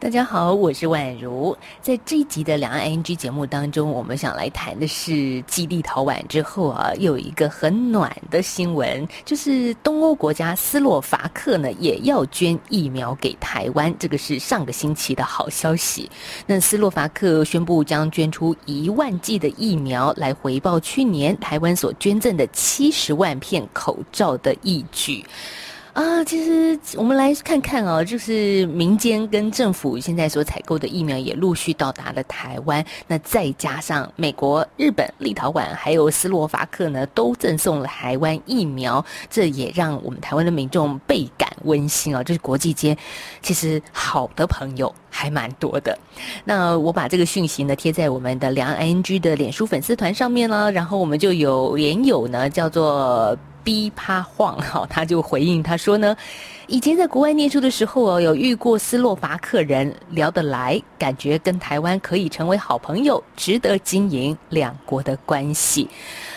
大家好，我是宛如。在这一集的两岸 ING 节目当中，我们想来谈的是继立陶宛之后啊，又有一个很暖的新闻，就是东欧国家斯洛伐克呢也要捐疫苗给台湾，这个是上个星期的好消息。那斯洛伐克宣布将捐出一万剂的疫苗来回报去年台湾所捐赠的七十万片口罩的义举。啊，其实我们来看看哦，就是民间跟政府现在所采购的疫苗也陆续到达了台湾。那再加上美国、日本、立陶宛还有斯洛伐克呢，都赠送了台湾疫苗，这也让我们台湾的民众倍感温馨哦。就是国际间其实好的朋友还蛮多的。那我把这个讯息呢贴在我们的两岸 NG 的脸书粉丝团上面了，然后我们就有连友呢叫做。逼趴晃好，他就回应他说呢，以前在国外念书的时候哦，有遇过斯洛伐克人，聊得来，感觉跟台湾可以成为好朋友，值得经营两国的关系。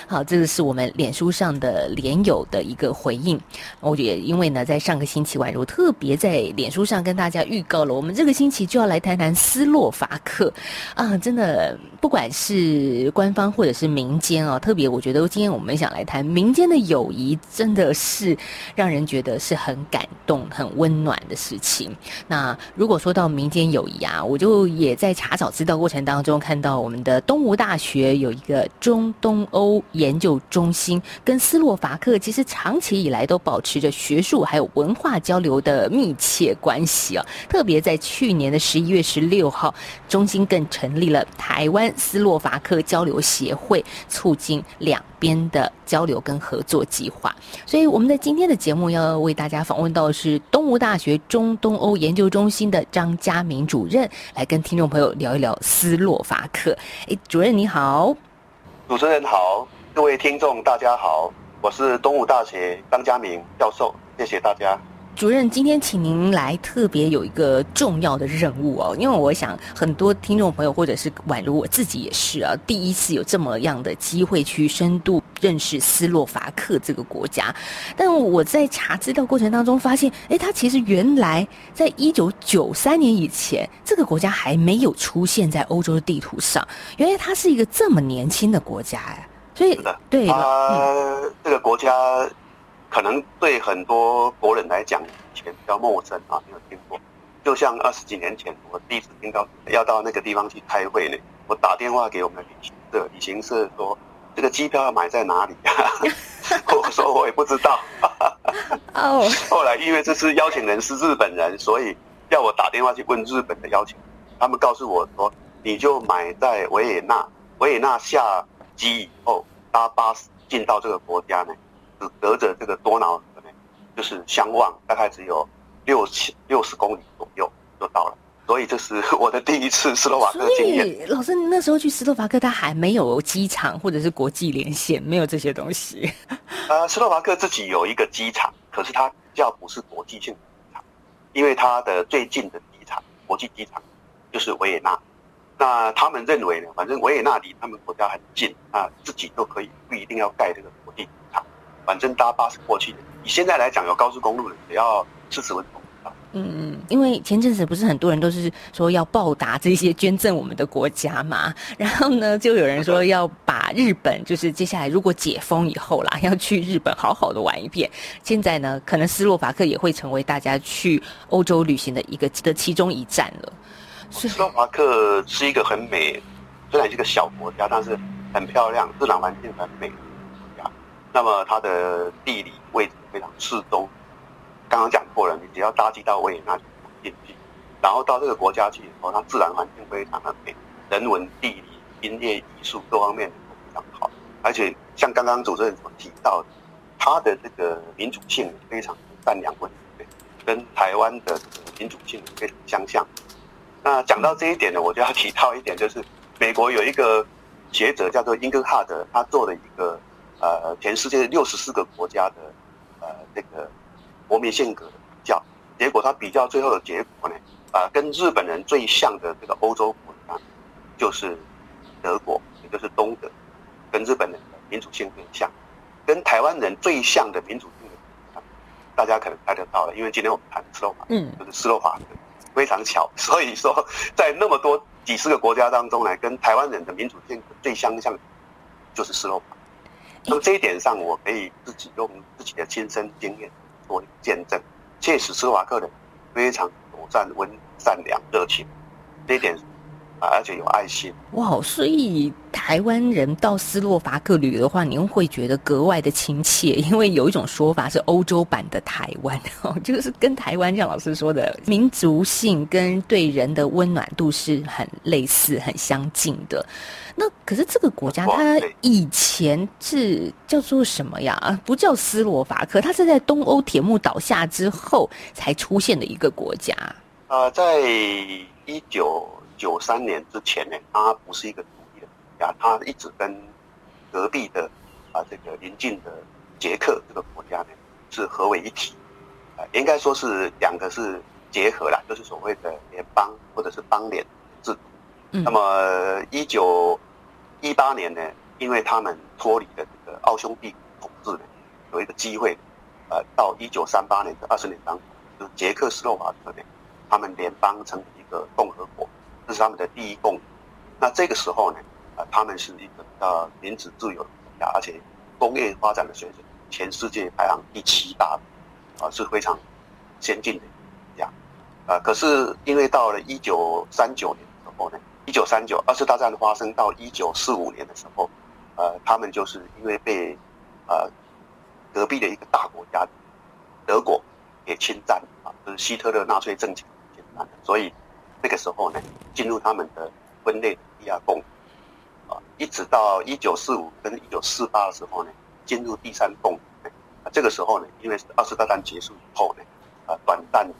好，这个是我们脸书上的连友的一个回应。我觉得，因为呢，在上个星期宛如特别在脸书上跟大家预告了，我们这个星期就要来谈谈斯洛伐克啊，真的，不管是官方或者是民间啊，特别我觉得今天我们想来谈民间的友谊，真的是让人觉得是很感动、很温暖的事情。那如果说到民间友谊啊，我就也在查找资料过程当中看到，我们的东吴大学有一个中东欧。研究中心跟斯洛伐克其实长期以来都保持着学术还有文化交流的密切关系啊，特别在去年的十一月十六号，中心更成立了台湾斯洛伐克交流协会，促进两边的交流跟合作计划。所以我们在今天的节目要为大家访问到的是东吴大学中东欧研究中心的张家明主任，来跟听众朋友聊一聊斯洛伐克。诶，主任你好，主持人好。各位听众，大家好，我是东吴大学张嘉明教授，谢谢大家。主任，今天请您来，特别有一个重要的任务哦，因为我想很多听众朋友或者是宛如我自己也是啊，第一次有这么样的机会去深度认识斯洛伐克这个国家。但我在查资料过程当中发现，哎，它其实原来在一九九三年以前，这个国家还没有出现在欧洲的地图上。原来它是一个这么年轻的国家呀。所以，对，他、呃、这个国家可能对很多国人来讲以前比较陌生啊，没有听过。就像二十几年前，我第一次听到要到那个地方去开会呢，我打电话给我们的旅行社，旅行社说这个机票要买在哪里？我说我也不知道。哦。后来因为这次邀请人是日本人，所以要我打电话去问日本的邀请，他们告诉我说你就买在维也纳，维也纳下。机以后搭巴士进到这个国家呢，只隔着这个多瑙河呢，就是相望大概只有六七六十公里左右就到了。所以这是 我的第一次斯洛伐克经验。老师，那时候去斯洛伐克，他还没有机场或者是国际连线，没有这些东西。呃，斯洛伐克自己有一个机场，可是它比较不是国际性的机场，因为它的最近的机场，国际机场就是维也纳。那他们认为呢，反正维也纳离他们国家很近啊，自己都可以，不一定要盖这个国际机场，反正搭巴士过去的。以现在来讲，有高速公路的，只要四十分钟。嗯嗯，因为前阵子不是很多人都是说要报答这些捐赠我们的国家嘛，然后呢，就有人说要把日本，就是接下来如果解封以后啦，要去日本好好的玩一遍。现在呢，可能斯洛伐克也会成为大家去欧洲旅行的一个的其中一站了。斯洛伐克是一个很美，虽然是一个小国家，但是很漂亮，自然环境很美的国家。那么它的地理位置非常适中。刚刚讲过了，你只要搭机到维也纳就进去，然后到这个国家去以后，它自然环境非常的美，人文、地理、音乐、艺术各方面都非常好。而且像刚刚主持人所提到的，它的这个民主性非常善良温和，跟台湾的民主性非常相像。那讲到这一点呢，我就要提到一点，就是美国有一个学者叫做英格哈德，他做了一个呃全世界六十四个国家的呃这个国民性格的比较，结果他比较最后的结果呢，啊，跟日本人最像的这个欧洲国家，就是德国，也就是东德，跟日本人的民主性很像。跟台湾人最像的民主性格，大家可能猜得到了，因为今天我们谈斯洛伐，嗯，就是斯洛伐克，非常巧。所以说，在那么多几十个国家当中呢，跟台湾人的民主性最相像，就是斯洛伐克。那么这一点上，我可以自己用自己的亲身经验做见证，确实斯洛伐克人非常友善、温善良、热情，这一点。而且有爱心哇！所以台湾人到斯洛伐克旅游的话，您会觉得格外的亲切，因为有一种说法是欧洲版的台湾哦，就 是跟台湾像老师说的民族性跟对人的温暖度是很类似、很相近的。那可是这个国家它以前是叫做什么呀？不叫斯洛伐克，它是在东欧铁幕倒下之后才出现的一个国家。呃，在一九。九三年之前呢，他不是一个独立的国家，他一直跟隔壁的啊这个邻近的捷克这个国家呢是合为一体，啊，应该说是两个是结合了，就是所谓的联邦或者是邦联制度。那么一九一八年呢，因为他们脱离了这个奥匈帝国统治呢，有一个机会，呃，到一九三八年的二十年当中，就是捷克斯洛伐克呢，他们联邦成为一个共和国。这是他们的第一共，那这个时候呢，啊，他们是一个比较民主自由的国家，而且工业发展的水准，全世界排行第七大，啊，是非常先进的国家，啊，可是因为到了一九三九年的时候呢，一九三九二次大战发生到一九四五年的时候，呃，他们就是因为被呃隔壁的一个大国家德国给侵占啊，就是希特勒纳粹政权侵占，所以。那个时候呢，进入他们的分裂的第二共，啊，一直到一九四五跟一九四八的时候呢，进入第三共。啊，这个时候呢，因为二次大战结束以后呢，啊，短暂的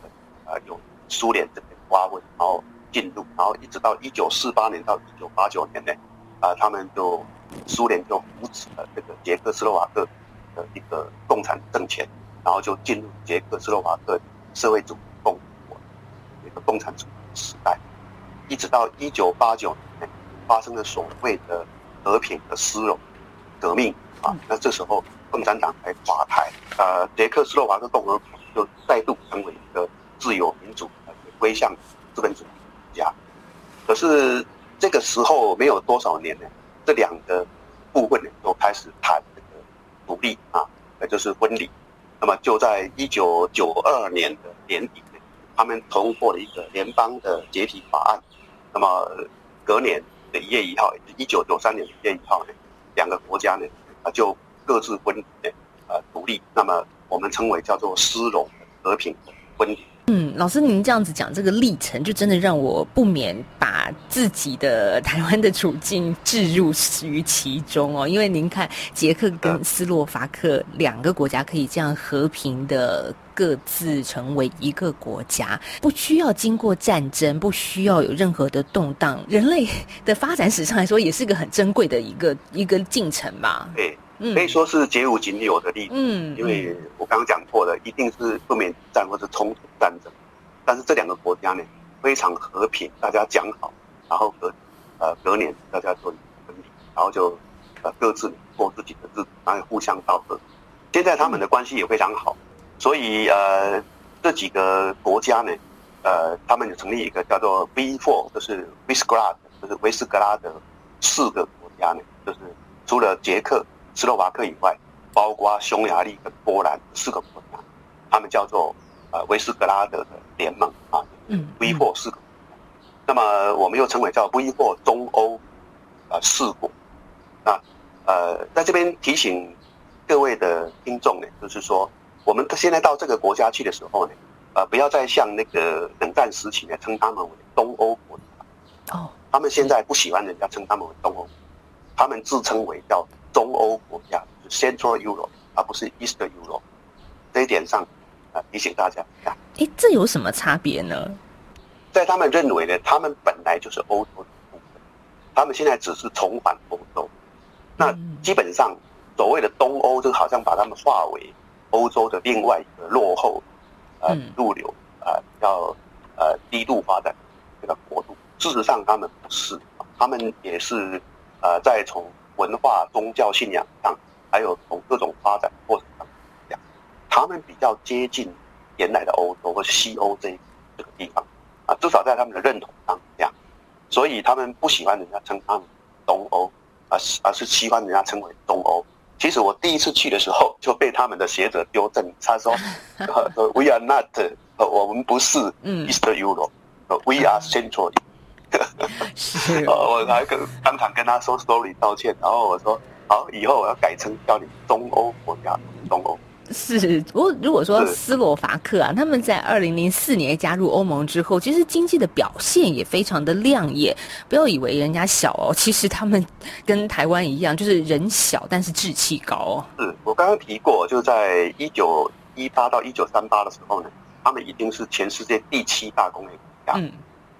啊有苏联这边瓜分，然后进入，然后一直到一九四八年到一九八九年呢，啊，他们就苏联就扶持了这个捷克斯洛伐克的一个共产政权，然后就进入捷克斯洛伐克社会主义共和国一个共产主义。时代，一直到一九八九年，发生了所谓的和平的丝绒革命啊，那这时候共产党才垮台，呃，捷克斯洛伐克共和国就再度成为一个自由民主、归向资本主义国家。可是这个时候没有多少年呢，这两个部分呢都开始谈这个独立啊，也就是婚礼。那么就在一九九二年的年底。他们通过了一个联邦的解体法案，那么隔年的一月一号，一九九三年的一月一号呢，两个国家呢啊就各自分，呃独立，那么我们称为叫做斯隆和平分离。嗯，老师您这样子讲这个历程，就真的让我不免把自己的台湾的处境置入于其中哦。因为您看，捷克跟斯洛伐克两个国家可以这样和平的各自成为一个国家，不需要经过战争，不需要有任何的动荡，人类的发展史上来说，也是个很珍贵的一个一个进程吧。对。可以说是绝无仅有的例子，嗯，因为我刚刚讲过的，一定是不免战或者冲突战争，但是这两个国家呢，非常和平，大家讲好，然后隔呃隔年大家做分离，然后就呃各自过自己的日子，然后互相道贺。现在他们的关系也非常好，所以呃这几个国家呢，呃他们就成立一个叫做 V4，就是 Visegrad，就是维斯格拉德四个国家呢，就是除了捷克。斯洛伐克以外，包括匈牙利跟波兰四个国家，他们叫做呃维斯格拉德的联盟啊，嗯，V4 四个。那么我们又称为叫 V4 中欧呃四国。那呃在这边提醒各位的听众呢，就是说我们现在到这个国家去的时候呢，呃不要再像那个冷战时期呢称他们为东欧国家。哦，他们现在不喜欢人家称他们为东欧，他们自称为叫。中欧国家就是 Central Europe，而不是 East Europe。这一点上，啊，提醒大家。哎，这有什么差别呢？在他们认为呢，他们本来就是欧洲的部分，他们现在只是重返欧洲。那基本上，所谓的东欧，就好像把他们划为欧洲的另外一个落后，呃，入流，呃，要呃呃低度发展这个国度。事实上，他们不是，他们也是呃在从文化、宗教信仰上，还有从各种发展过程上讲，他们比较接近原来的欧洲或西欧这这个地方啊，至少在他们的认同上这样，所以他们不喜欢人家称他们东欧，而是而是喜欢人家称为东欧。其实我第一次去的时候就被他们的学者纠正，他说：“We are not，我们不是 East Europe，We are Central。”是，我还跟当场跟他说 sorry 道歉，然后我说：“好，以后我要改称叫你东欧国家，东欧。”是，不过如果说斯洛伐克啊，他们在二零零四年加入欧盟之后，其实经济的表现也非常的亮眼。不要以为人家小哦，其实他们跟台湾一样，就是人小但是志气高哦。是我刚刚提过，就在一九一八到一九三八的时候呢，他们已经是全世界第七大工业国家，嗯，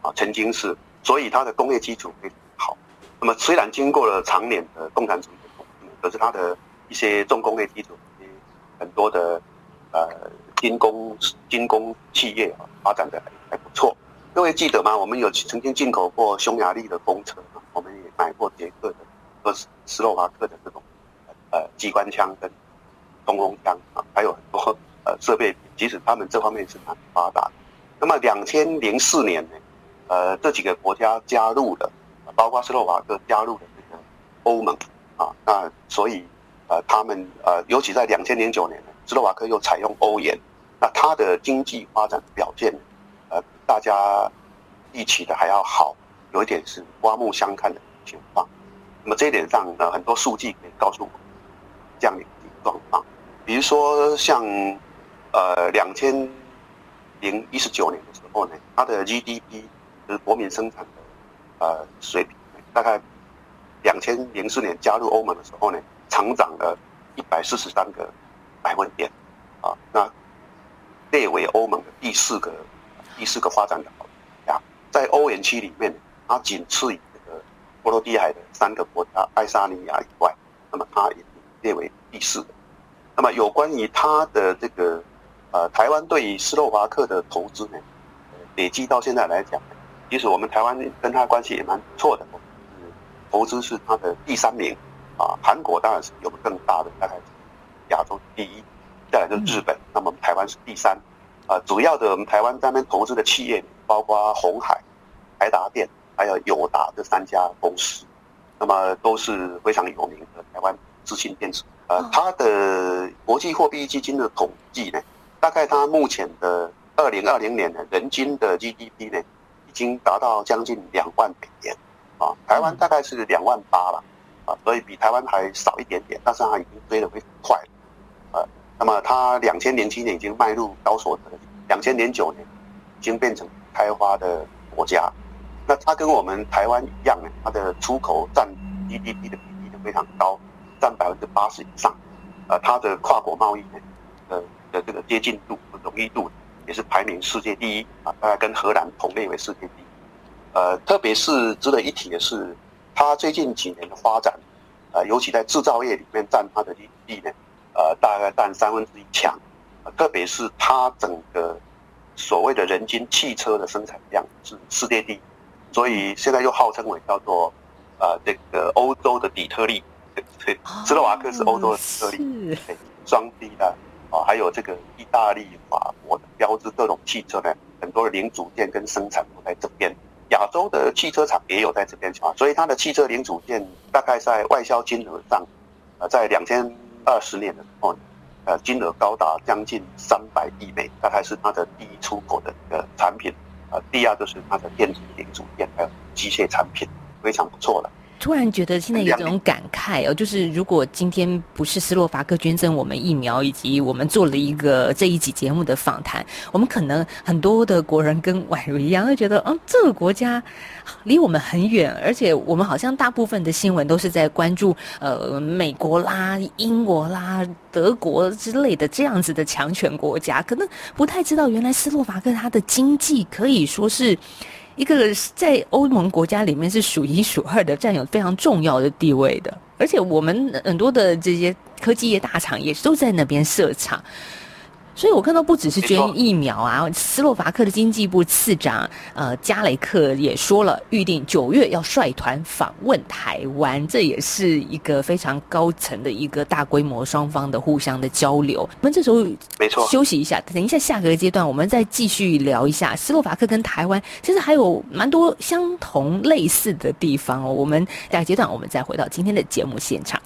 啊，曾经是，所以它的工业基础非常好。那么虽然经过了长年的共产主义的统治，可是它的一些重工业基础。很多的呃军工军工企业啊，发展的还还不错。各位记得吗？我们有曾经进口过匈牙利的公车，我们也买过捷克的和斯洛伐克的这种呃机关枪跟冲锋枪啊，还有很多呃设备。即使他们这方面是蛮发达的。那么两千零四年呢，呃这几个国家加入了，包括斯洛伐克加入了这个欧盟啊，那所以。呃，他们呃，尤其在两千零九年，斯洛伐克又采用欧元，那它的经济发展表现，呃，大家预期的还要好，有一点是刮目相看的情况。那么这一点上呢，很多数据可以告诉我们这样的一个状况。比如说像呃两千零一十九年的时候呢，它的 GDP 国民生产的呃水平，大概两千零四年加入欧盟的时候呢。成长了一百四十三个百分点，啊，那列为欧盟的第四个第四个发展的国家，在欧元区里面，它仅次于这个波罗的海的三个国家爱沙尼亚以外，那么它也列为第四个。那么有关于它的这个呃台湾对斯洛伐克的投资呢，累计到现在来讲，其实我们台湾跟他关系也蛮不错的，投资是他的第三名。啊，韩国当然是有个更大的，大概是亚洲第一，再来就是日本，那么台湾是第三。啊，主要的我们台湾在那边投资的企业，包括鸿海、台达电，还有友达这三家公司，那么都是非常有名的台湾资讯电子。呃，它的国际货币基金的统计呢，大概它目前的二零二零年的人均的 GDP 呢，已已经达到将近两万美元。啊，台湾大概是两万八了。啊，所以比台湾还少一点点，但是它已经追得非常快了。呃，那么它两千零七年已经迈入高所得，两千零九年已经变成开发的国家。那它跟我们台湾一样呢，它的出口占 GDP 的比例就非常高，占百分之八十以上。呃，它的跨国贸易呢，呃的这个接近度和、容易度也是排名世界第一啊，大概跟荷兰同列为世界第一。呃，特别是值得一提的是。它最近几年的发展，呃，尤其在制造业里面占它的比例呢，呃，大概占三分之一强，特别是它整个所谓的人均汽车的生产量是世界第一，所以现在又号称为叫做呃这个欧洲的底特律，对，斯洛伐克是欧洲的底特律，对，双低的啊，还有这个意大利、法国的标志各种汽车呢，很多的零组件跟生产都在这边。亚洲的汽车厂也有在这边啊，所以它的汽车零组件大概在外销金额上，呃，在两千二十年的时候，呃，金额高达将近三百亿美，大概是它的第一出口的一个产品，呃，第二就是它的电子零组件还有机械产品，非常不错的。突然觉得现在有这种感慨哦，就是如果今天不是斯洛伐克捐赠我们疫苗，以及我们做了一个这一集节目的访谈，我们可能很多的国人跟宛如一样，会觉得，嗯，这个国家离我们很远，而且我们好像大部分的新闻都是在关注呃美国啦、英国啦、德国之类的这样子的强权国家，可能不太知道原来斯洛伐克它的经济可以说是。一个在欧盟国家里面是数一数二的，占有非常重要的地位的，而且我们很多的这些科技业大厂也都在那边设厂。所以我看到不只是捐疫苗啊，斯洛伐克的经济部次长呃加雷克也说了，预定九月要率团访问台湾，这也是一个非常高层的一个大规模双方的互相的交流。我们这时候没错，休息一下，等一下下个阶段我们再继续聊一下斯洛伐克跟台湾，其实还有蛮多相同类似的地方哦。我们下个阶段我们再回到今天的节目现场。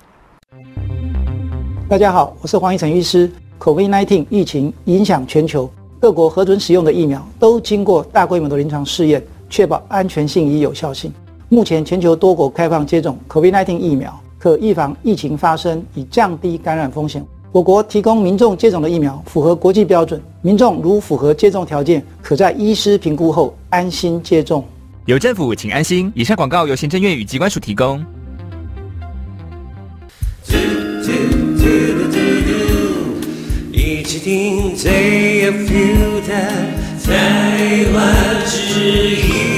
大家好，我是黄奕晨医师。COVID-19 疫情影响全球，各国核准使用的疫苗都经过大规模的临床试验，确保安全性与有效性。目前全球多国开放接种 COVID-19 疫苗，可预防疫情发生，以降低感染风险。我国提供民众接种的疫苗符合国际标准，民众如符合接种条件，可在医师评估后安心接种。有政府，请安心。以上广告由行政院与机关署提供。一起听最有 feel 的台湾之一。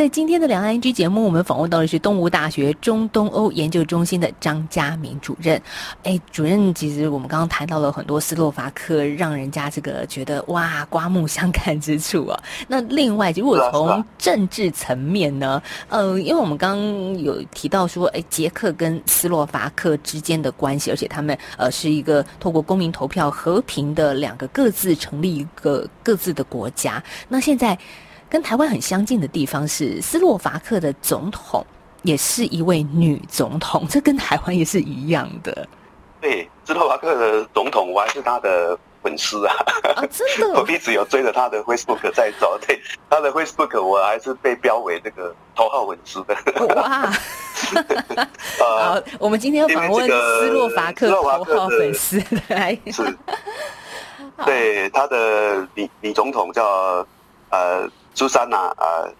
在今天的两岸 ING 节目，我们访问到的是东吴大学中东欧研究中心的张家明主任。哎，主任，其实我们刚刚谈到了很多斯洛伐克，让人家这个觉得哇，刮目相看之处啊。那另外，如果从政治层面呢？呃，因为我们刚刚有提到说，哎，捷克跟斯洛伐克之间的关系，而且他们呃是一个透过公民投票和平的两个各自成立一个各自的国家。那现在。跟台湾很相近的地方是，斯洛伐克的总统也是一位女总统，这跟台湾也是一样的。对，斯洛伐克的总统，我还是他的粉丝啊！啊，真的，我一直有追着他的 Facebook 在找。对，他的 Facebook 我还是被标为这个头号粉丝的。哇！好，我们今天要访问斯洛伐克头号粉丝来。是。对，他的女女总统叫呃。苏珊娜呃，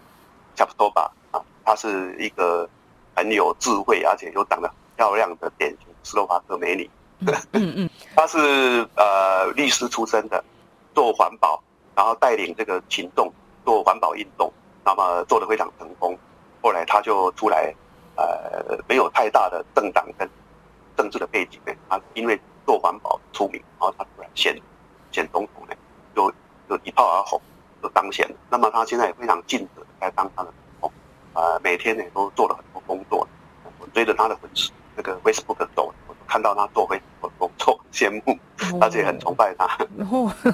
差不多吧啊，她是一个很有智慧，而且又长得很漂亮的典型斯洛伐克美女。嗯嗯，她是呃律师出身的，做环保，然后带领这个群众做环保运动，那么做得非常成功。后来她就出来，呃，没有太大的政党跟政治的背景呢，她因为做环保出名，然后她突然选选总统呢，就就一炮而红。就当选，那么他现在也非常尽责在当他的总统，呃，每天也都做了很多工作。我追着他的粉丝那个 Facebook 走，我看到他做 Facebook 工作，羡慕，而且很崇拜他。然后、哦，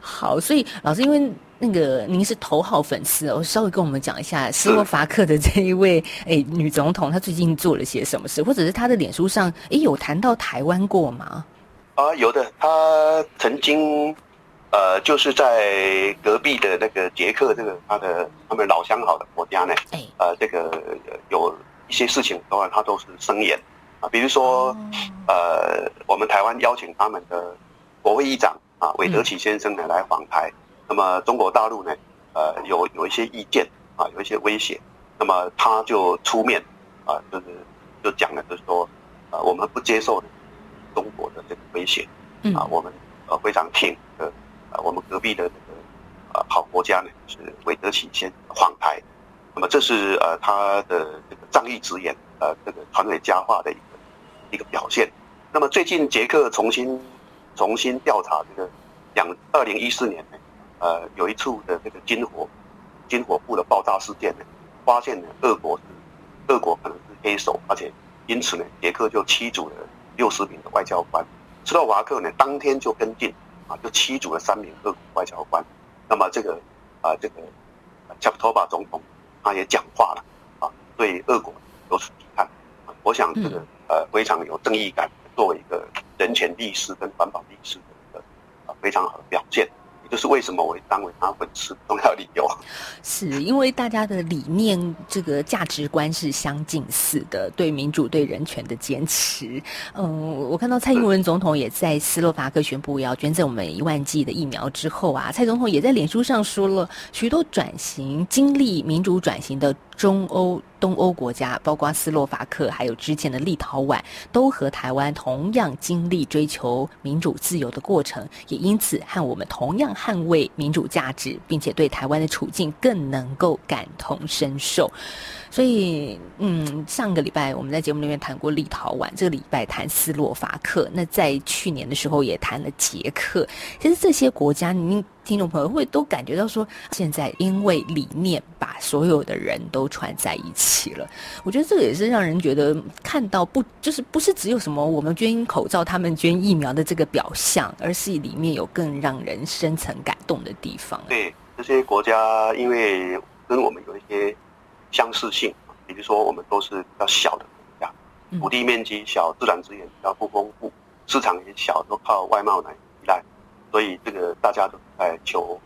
好，所以老师，因为那个您是头号粉丝，我稍微跟我们讲一下斯洛伐克的这一位哎女总统，她最近做了些什么事，或者是她的脸书上哎有谈到台湾过吗？啊，有的，她曾经。呃，就是在隔壁的那个捷克，这个他的他们老相好的国家呢，呃，这个有一些事情的话，他都是声言。啊，比如说，呃，我们台湾邀请他们的国会议长啊，韦德奇先生呢来访台，那么中国大陆呢，呃，有有一些意见啊，有一些威胁，那么他就出面啊，就是就讲了，就是说，呃，我们不接受中国的这个威胁啊，我们呃非常挺我们隔壁的这个呃好国家呢，是韦德启先访台，那么这是呃他的这个仗义执言，呃这个传为佳话的一个一个表现。那么最近捷克重新重新调查这个两二零一四年呢，呃有一处的这个军火军火库的爆炸事件呢，发现呢俄国是俄国可能是黑手，而且因此呢捷克就驱逐了六十名的外交官，斯洛伐克呢当天就跟进。啊，就驱逐了三名俄国外交官。那么这个啊，这个加普托巴总统他也讲话了啊，对俄国有所批判。我想这个呃非常有正义感，作为一个人权律师跟环保律师的一个啊非常好的表现。就是为什么我当为他粉丝重要理由，是因为大家的理念、这个价值观是相近似的，对民主、对人权的坚持。嗯，我看到蔡英文总统也在斯洛伐克宣布要捐赠我们一万剂的疫苗之后啊，蔡总统也在脸书上说了许多转型、经历民主转型的中欧、东欧国家，包括斯洛伐克，还有之前的立陶宛，都和台湾同样经历追求民主自由的过程，也因此和我们同样捍卫民主价值，并且对台湾的处境更能够感同身受。所以，嗯，上个礼拜我们在节目里面谈过立陶宛，这个礼拜谈斯洛伐克，那在去年的时候也谈了捷克。其实这些国家，您听众朋友会都感觉到说，现在因为理念把所有的人都串在一起了。我觉得这个也是让人觉得看到不就是不是只有什么我们捐口罩，他们捐疫苗的这个表象，而是里面有更让人深层感动的地方。对，这些国家因为跟我们有一些。相似性，比如说我们都是比较小的国家，土地面积小，自然资源比较不丰富，市场也小，都靠外贸来依赖，所以这个大家都在求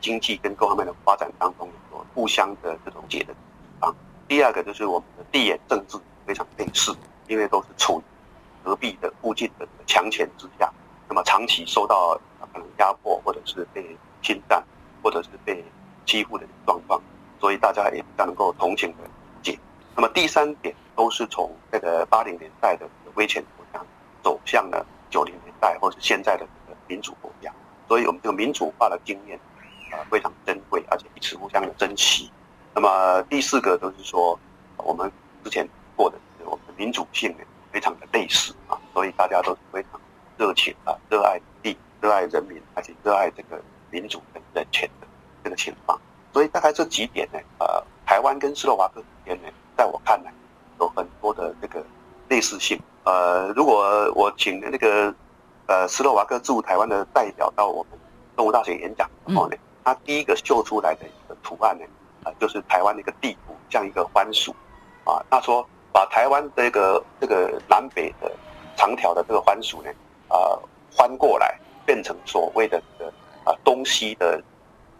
经济跟各方面的发展当中有互相的这种解的地方。第二个就是我们的地缘政治非常类似，因为都是处于隔壁的附近的强权之下，那么长期受到可能压迫，或者是被侵占，或者是被欺负的状况。所以大家也能够同情的理解。那么第三点，都是从这个八零年代的威权国家走向了九零年代或者现在的这个民主国家。所以我们这个民主化的经验啊非常珍贵，而且彼此互相的珍惜。那么第四个就是说，我们之前过的是我们的民主性非常的类似啊，所以大家都是非常热情啊，热爱地、热爱人民，而且热爱这个民主跟人权的这个情况。所以大概这几点呢，呃，台湾跟斯洛伐克之间呢，在我看来，有很多的这个类似性。呃，如果我请那个呃斯洛伐克驻台湾的代表到我们动物大学演讲的话呢，他第一个秀出来的一个图案呢，啊、呃，就是台湾的一个地图，像一个番薯，啊，他说把台湾这个这个南北的长条的这个番薯呢，啊、呃，翻过来变成所谓的这个啊东西的。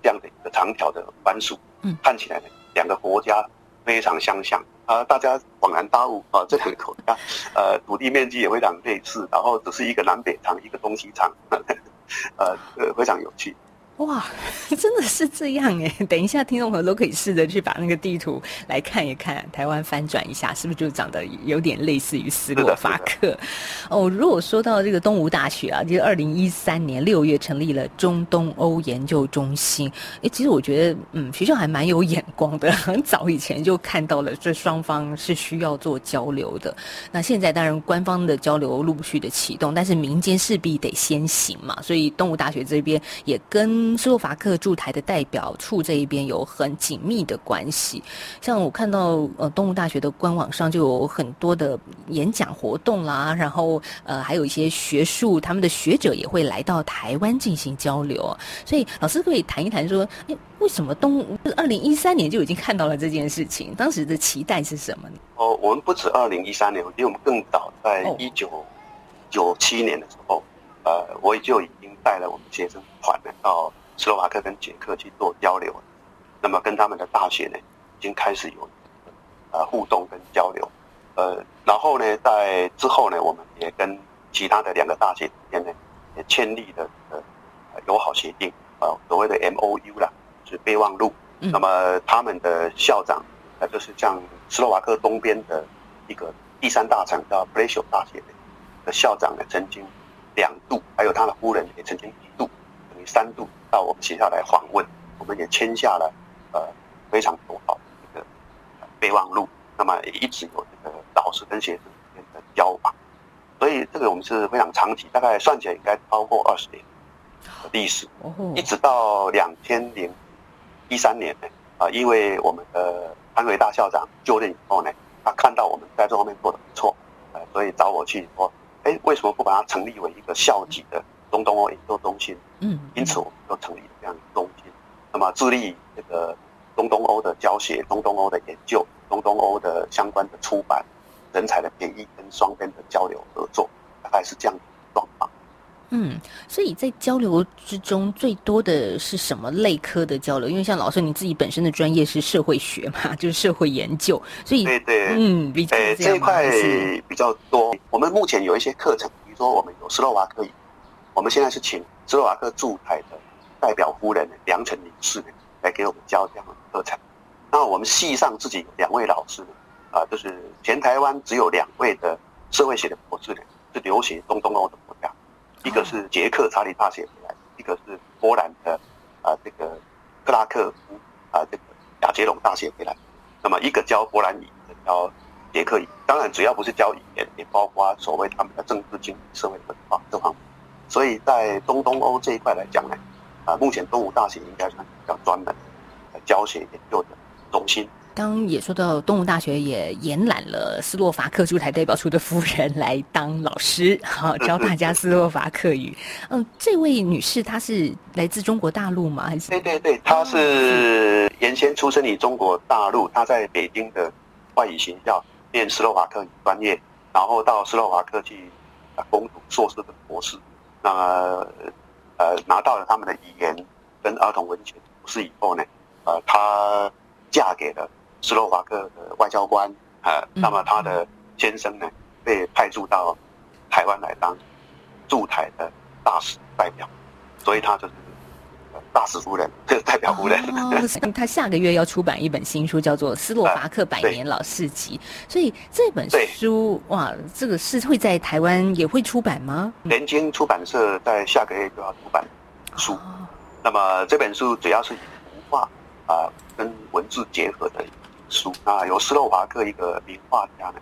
这样的一个长条的番薯，嗯，看起来呢，两个国家非常相像啊，大家恍然大悟啊，这两个国家，呃，土地面积也非常类似，然后只是一个南北长，一个东西长，呃，呃，非常有趣。哇，真的是这样哎！等一下，听众朋友都可以试着去把那个地图来看一看，台湾翻转一下，是不是就长得有点类似于斯洛伐克？哦，如果说到这个东吴大学啊，就是二零一三年六月成立了中东欧研究中心。哎，其实我觉得，嗯，学校还蛮有眼光的，很早以前就看到了这双方是需要做交流的。那现在当然官方的交流陆续的启动，但是民间势必得先行嘛，所以东吴大学这边也跟斯洛伐克驻台的代表处这一边有很紧密的关系，像我看到呃东吴大学的官网上就有很多的演讲活动啦，然后呃还有一些学术，他们的学者也会来到台湾进行交流，所以老师可以谈一谈说，诶，为什么东二零一三年就已经看到了这件事情？当时的期待是什么呢？哦，我们不止二零一三年，比我们更早，在一九九七年的时候，呃，我也就已经带了我们学生团呢到。斯洛伐克跟捷克去做交流，那么跟他们的大学呢，已经开始有呃互动跟交流，呃，然后呢，在之后呢，我们也跟其他的两个大学之间呢，也签立了呃友好协定，呃，所谓的 M O U 啦，就是备忘录。那么他们的校长，呃，就是像斯洛伐克东边的一个第三大城叫 Prešov 大学的校长呢，曾经两度，还有他的夫人也曾经一度，等于三度。到我们学校来访问，我们也签下了呃非常友好的一个备忘录。那么也一直有这个导师跟学生之间的交往，所以这个我们是非常长期，大概算起来应该超过二十年的历史。一直到两千零一三年呢，啊，因为我们的潘伟大校长就任以后呢，他看到我们在这方面做的不错，呃，所以找我去说，哎，为什么不把它成立为一个校级的中东欧研究中心？嗯，因此我们就成立了这样一个中心，那么致力这个中东欧的教学、中东欧的研究、中东欧的相关的出版、人才的培育跟双边的交流合作，大概是这样的状况。嗯，所以在交流之中，最多的是什么类科的交流？因为像老师你自己本身的专业是社会学嘛，就是社会研究，所以对对，嗯，比较这，这一块比较多。我们目前有一些课程，比如说我们有斯洛伐克语，我们现在是请。斯洛伐克驻台的代表夫人梁成林氏来给我们教这样的课程。那我们系上自己两位老师啊、就是全台湾只有两位的社会学的博士呢，是留学东东欧的国家，一个是捷克查理大学回来，一个是波兰的啊、这个克拉克夫啊、这个亚杰隆大学回来。那么一个教波兰语，一个教捷克语。当然，主要不是教语言，也包括所谓他们的政治、经济、社会文化这方面。所以在中东欧这一块来讲呢，啊，目前东吴大学应该算比较专门的教学研究的中心。刚也说到，东吴大学也延揽了斯洛伐克驻台代表处的夫人 来当老师，好教大家斯洛伐克语。嗯，这位女士她是来自中国大陆吗？还是？对对对，她是原先出生于中国大陆，她在北京的外语学校念斯洛伐克语专业，然后到斯洛伐克去攻读硕士跟博士。那么呃拿到了他们的遗言跟儿童文学博士以后呢，呃，她嫁给了。斯洛伐克的外交官，呃，那么她的先生呢，被派驻到台湾来当驻台的大使代表，所以她就是大使夫人，这 个代表夫人。哦，他下个月要出版一本新书，叫做《斯洛伐克百年老市集》，所以这本书哇，这个是会在台湾也会出版吗？联经出版社在下个月就要出版书，那么这本书主要是以图画啊跟文字结合的。书啊，由斯洛伐克一个名画家呢，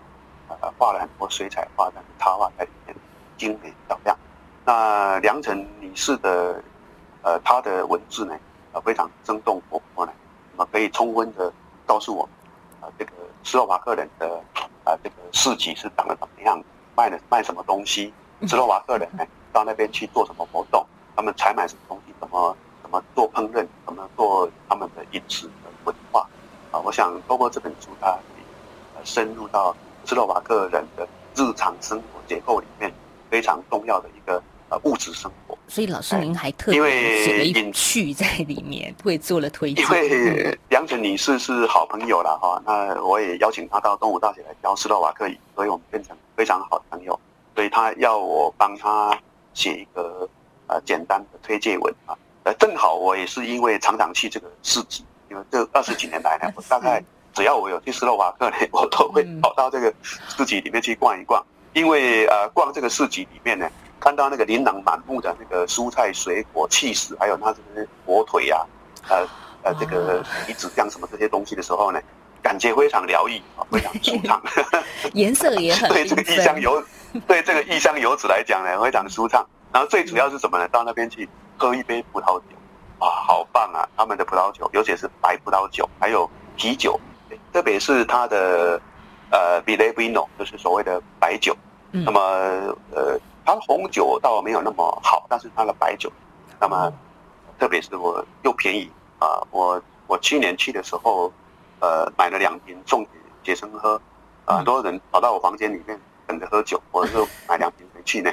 呃，画了很多水彩画，但是插画在里面精美漂亮。那良辰女士的，呃，他的文字呢，呃，非常生动活泼呢，那么可以充分的告诉我们，啊、呃，这个斯洛伐克人的啊、呃，这个市集是长得怎么样，卖的卖什么东西，斯洛伐克人呢，到那边去做什么活动，他们采买什么东西，怎么怎么做烹饪，怎么做他们的饮食的文化。啊，我想通过这本书，它可以呃深入到斯洛伐克人的日常生活结构里面非常重要的一个呃物质生活。所以老师您还特别写了一序在里面，会做了推荐。因为良辰女士是好朋友了哈，那我也邀请她到东吴大学来教斯洛瓦克语，所以我们变成非常好的朋友。所以她要我帮她写一个呃简单的推荐文啊，呃正好我也是因为常常去这个市集。因为这二十几年来呢，我大概只要我有去斯洛瓦克呢，我都会跑到这个市集里面去逛一逛。因为呃，逛这个市集里面呢，看到那个琳琅满目的那个蔬菜、水果、气死，还有那这些火腿呀、啊，呃呃，这个鱼子酱什么这些东西的时候呢，感觉非常疗愈啊，非常舒畅。颜色也很对这个异乡游，对这个异乡游子来讲呢，非常舒畅。然后最主要是什么呢？到那边去喝一杯葡萄酒。啊，好棒啊！他们的葡萄酒，尤其是白葡萄酒，还有啤酒，特别是它的呃，Vitello Vino，就是所谓的白酒。嗯、那么呃，它红酒倒没有那么好，但是它的白酒，那么特别是我又便宜啊！我我去年去的时候，呃，买了两瓶送给学生喝，啊、很多人跑到我房间里面等着喝酒，我就买两瓶回去呢。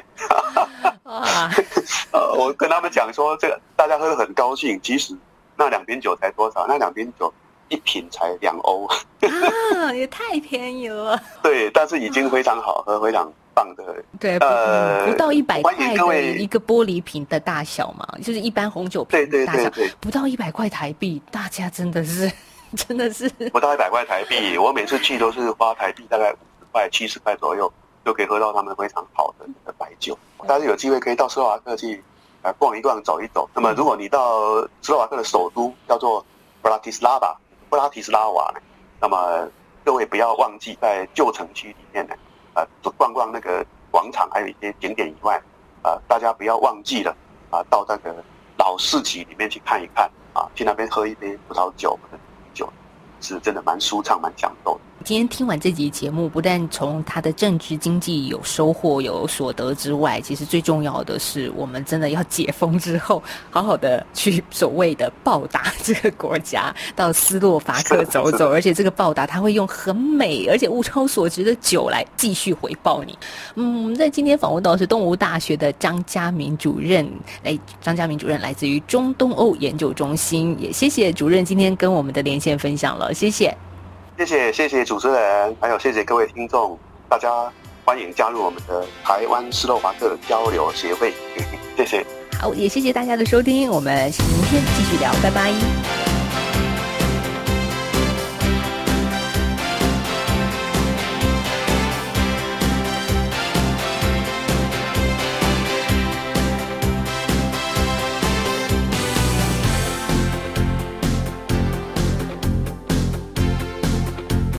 啊，呃，我跟他们讲说，这个大家喝得很高兴。其实那两瓶酒才多少？那两瓶酒一瓶才两欧，啊，也太便宜了。对，但是已经非常好喝，非常棒的。对，呃，不到一百块的一个玻璃瓶的大小嘛，就是一般红酒瓶的大小，对对对对，不到一百块台币，大家真的是，真的是不到一百块台币。我每次去都是花台币大概五十块、七十块左右。就可以喝到他们非常好的那个白酒。大家有机会可以到斯洛伐克去啊逛一逛、走一走。那么，如果你到斯洛伐克的首都叫做布拉提斯拉瓦，布拉提斯拉瓦呢，那么各位不要忘记在旧城区里面呢，啊，逛逛那个广场，还有一些景点以外，啊，大家不要忘记了啊，到那个老市集里面去看一看啊，去那边喝一杯葡萄酒或者啤酒，是真的蛮舒畅、蛮享受的。今天听完这集节目，不但从他的政治经济有收获、有所得之外，其实最重要的是，我们真的要解封之后，好好的去所谓的报答这个国家，到斯洛伐克走走。而且这个报答，他会用很美而且物超所值的酒来继续回报你。嗯，在今天访问到是东吴大学的张家明主任，来，张家明主任来自于中东欧研究中心，也谢谢主任今天跟我们的连线分享了，谢谢。谢谢谢谢主持人，还有谢谢各位听众，大家欢迎加入我们的台湾斯洛伐克交流协会，谢谢。好，也谢谢大家的收听，我们明天继续聊，拜拜。